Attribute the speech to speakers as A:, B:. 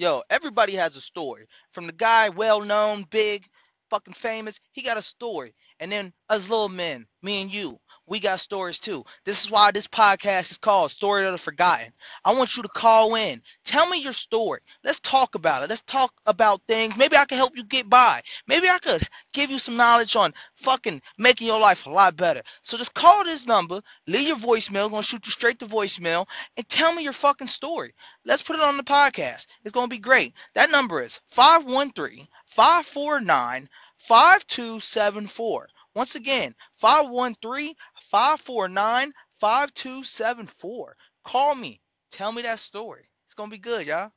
A: Yo, everybody has a story. From the guy, well known, big, fucking famous, he got a story. And then us little men, me and you, we got stories too. This is why this podcast is called Story of the Forgotten. I want you to call in. Tell me your story. Let's talk about it. Let's talk about things. Maybe I can help you get by. Maybe I could give you some knowledge on fucking making your life a lot better. So just call this number, leave your voicemail, gonna shoot you straight to voicemail, and tell me your fucking story. Let's put it on the podcast. It's gonna be great. That number is 513 549 5274. Once again, 513 549 5274. Call me. Tell me that story. It's going to be good, y'all.